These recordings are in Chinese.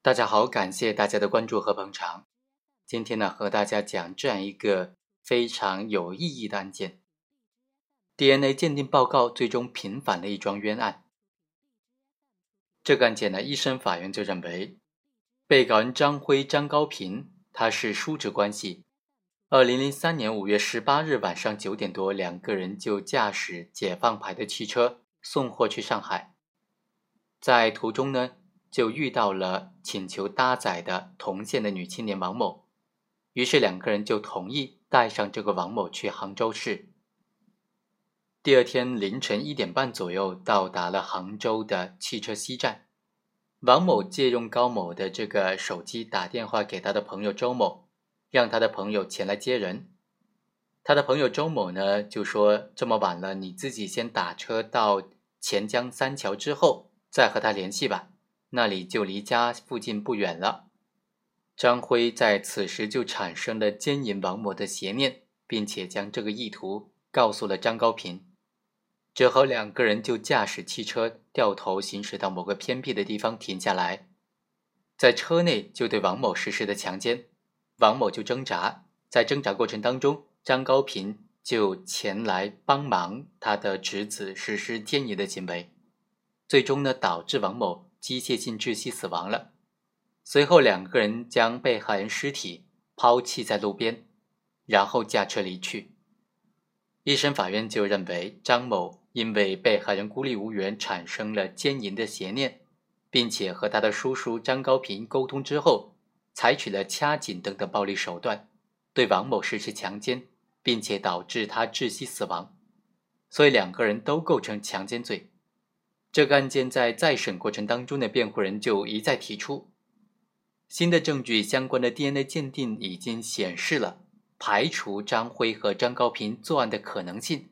大家好，感谢大家的关注和捧场。今天呢，和大家讲这样一个非常有意义的案件 ——DNA 鉴定报告最终平反的一桩冤案。这个案件呢，一审法院就认为，被告人张辉、张高平他是叔侄关系。二零零三年五月十八日晚上九点多，两个人就驾驶解放牌的汽车送货去上海，在途中呢。就遇到了请求搭载的同县的女青年王某，于是两个人就同意带上这个王某去杭州市。第二天凌晨一点半左右到达了杭州的汽车西站，王某借用高某的这个手机打电话给他的朋友周某，让他的朋友前来接人。他的朋友周某呢就说：“这么晚了，你自己先打车到钱江三桥之后再和他联系吧。”那里就离家附近不远了。张辉在此时就产生了奸淫王某的邪念，并且将这个意图告诉了张高平。之后，两个人就驾驶汽车掉头行驶到某个偏僻的地方停下来，在车内就对王某实施的强奸。王某就挣扎，在挣扎过程当中，张高平就前来帮忙他的侄子实施奸淫的行为，最终呢导致王某。机械性窒息死亡了。随后，两个人将被害人尸体抛弃在路边，然后驾车离去。一审法院就认为，张某因为被害人孤立无援，产生了奸淫的邪念，并且和他的叔叔张高平沟通之后，采取了掐颈等等暴力手段，对王某实施强奸，并且导致他窒息死亡，所以两个人都构成强奸罪。这个案件在再审过程当中的辩护人就一再提出，新的证据相关的 DNA 鉴定已经显示了排除张辉和张高平作案的可能性，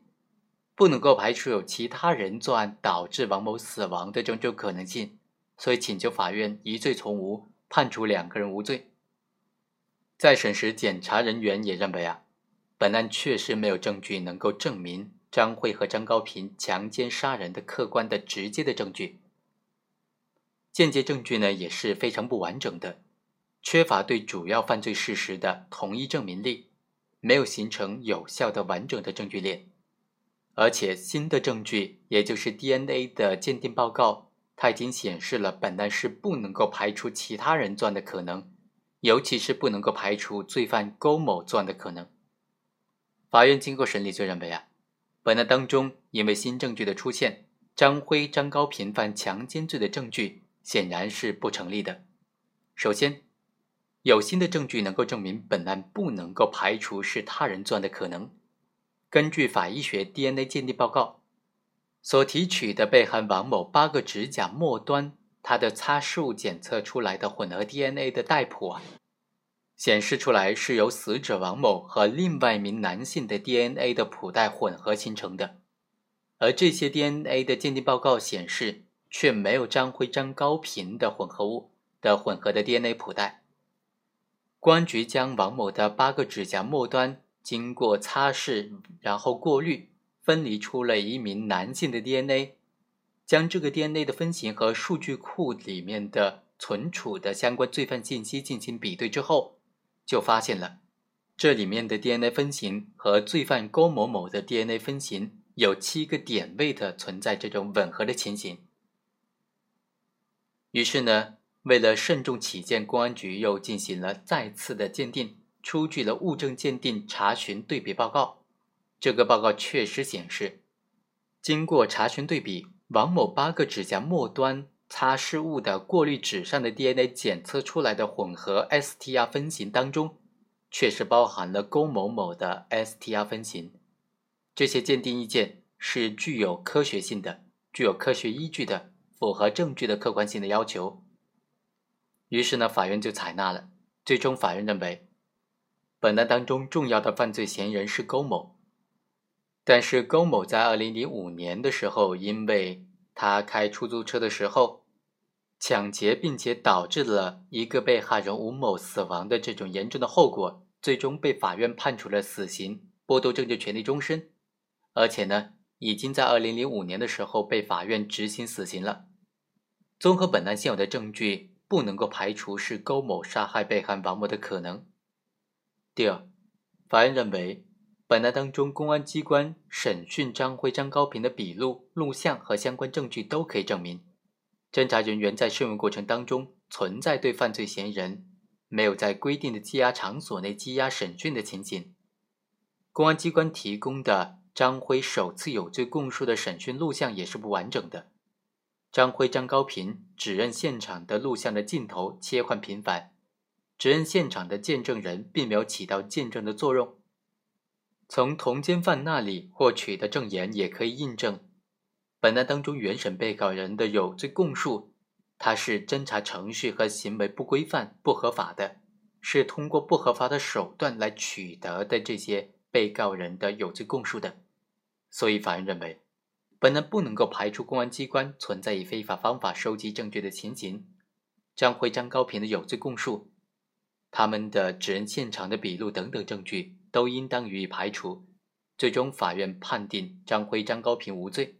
不能够排除有其他人作案导致王某死亡的这种可能性，所以请求法院疑罪从无，判处两个人无罪。再审时，检察人员也认为啊，本案确实没有证据能够证明。张慧和张高平强奸杀人的客观的直接的证据，间接证据呢也是非常不完整的，缺乏对主要犯罪事实的统一证明力，没有形成有效的完整的证据链，而且新的证据，也就是 DNA 的鉴定报告，它已经显示了本案是不能够排除其他人作案的可能，尤其是不能够排除罪犯高某作案的可能。法院经过审理，就认为啊。本案当中，因为新证据的出现，张辉、张高平犯强奸罪的证据显然是不成立的。首先，有新的证据能够证明本案不能够排除是他人作案的可能。根据法医学 DNA 鉴定报告所提取的被害王某八个指甲末端，他的擦拭物检测出来的混合 DNA 的带谱啊。显示出来是由死者王某和另外一名男性的 DNA 的谱带混合形成的，而这些 DNA 的鉴定报告显示却没有张辉、张高平的混合物的混合的 DNA 谱带。公安局将王某的八个指甲末端经过擦拭，然后过滤，分离出了一名男性的 DNA，将这个 DNA 的分型和数据库里面的存储的相关罪犯信息进行比对之后。就发现了，这里面的 DNA 分型和罪犯郭某某的 DNA 分型有七个点位的存在这种吻合的情形。于是呢，为了慎重起见，公安局又进行了再次的鉴定，出具了物证鉴定查询对比报告。这个报告确实显示，经过查询对比，王某八个指甲末端。擦拭物的过滤纸上的 DNA 检测出来的混合 STR 分型当中，确实包含了龚某某的 STR 分型。这些鉴定意见是具有科学性的、具有科学依据的、符合证据的客观性的要求。于是呢，法院就采纳了。最终，法院认为，本案当中重要的犯罪嫌疑人是龚某，但是龚某在2005年的时候，因为他开出租车的时候，抢劫并且导致了一个被害人吴某死亡的这种严重的后果，最终被法院判处了死刑，剥夺政治权利终身。而且呢，已经在2005年的时候被法院执行死刑了。综合本案现有的证据，不能够排除是高某杀害被害王某的可能。第二，法院认为，本案当中公安机关审讯张辉、张高平的笔录、录像和相关证据都可以证明，侦查人员在讯问过程当中存在对犯罪嫌疑人没有在规定的羁押场所内羁押审讯的情形。公安机关提供的张辉首次有罪供述的审讯录像也是不完整的。张辉、张高平指认现场的录像的镜头切换频繁，指认现场的见证人并没有起到见证的作用。从同监犯那里获取的证言也可以印证，本案当中原审被告人的有罪供述，他是侦查程序和行为不规范、不合法的，是通过不合法的手段来取得的这些被告人的有罪供述的，所以法院认为。本案不能够排除公安机关存在以非法方法收集证据的情形。张辉、张高平的有罪供述，他们的指认现场的笔录等等证据都应当予以排除。最终，法院判定张辉、张高平无罪。